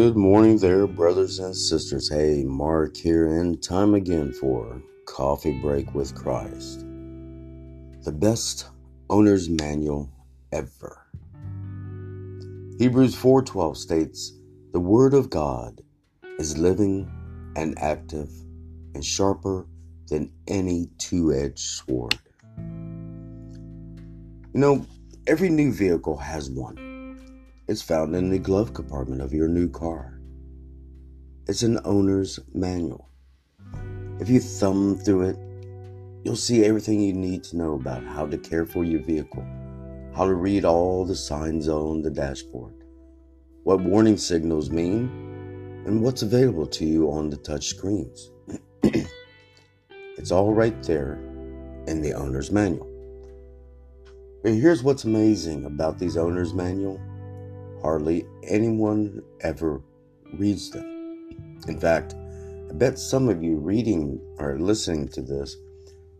Good morning there, brothers and sisters. Hey, Mark here, and time again for Coffee Break with Christ. The best owner's manual ever. Hebrews 4:12 states, "The word of God is living and active and sharper than any two-edged sword." You know, every new vehicle has one. It's found in the glove compartment of your new car. It's an owner's manual. If you thumb through it, you'll see everything you need to know about how to care for your vehicle, how to read all the signs on the dashboard, what warning signals mean, and what's available to you on the touch screens. it's all right there in the owner's manual. But here's what's amazing about these owner's manual Hardly anyone ever reads them. In fact, I bet some of you reading or listening to this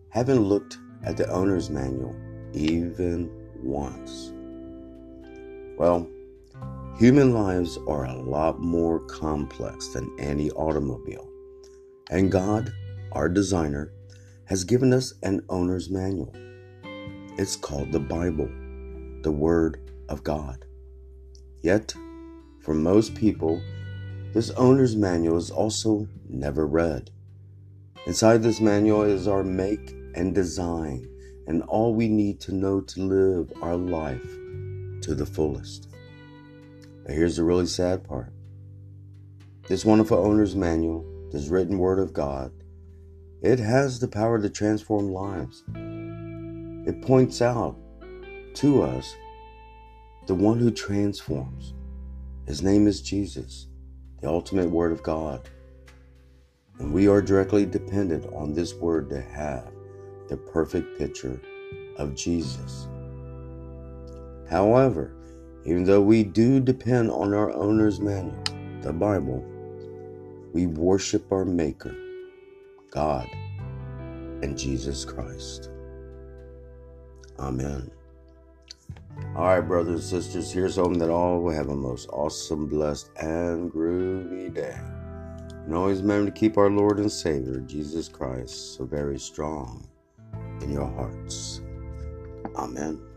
haven't looked at the owner's manual even once. Well, human lives are a lot more complex than any automobile. And God, our designer, has given us an owner's manual. It's called the Bible, the Word of God. Yet, for most people, this owner's manual is also never read. Inside this manual is our make and design and all we need to know to live our life to the fullest. But here's the really sad part this wonderful owner's manual, this written word of God, it has the power to transform lives. It points out to us the one who transforms. His name is Jesus, the ultimate Word of God. And we are directly dependent on this Word to have the perfect picture of Jesus. However, even though we do depend on our owner's manual, the Bible, we worship our Maker, God, and Jesus Christ. Amen. All right, brothers and sisters, here's hoping that all will have a most awesome, blessed, and groovy day. And always remember to keep our Lord and Savior, Jesus Christ, so very strong in your hearts. Amen.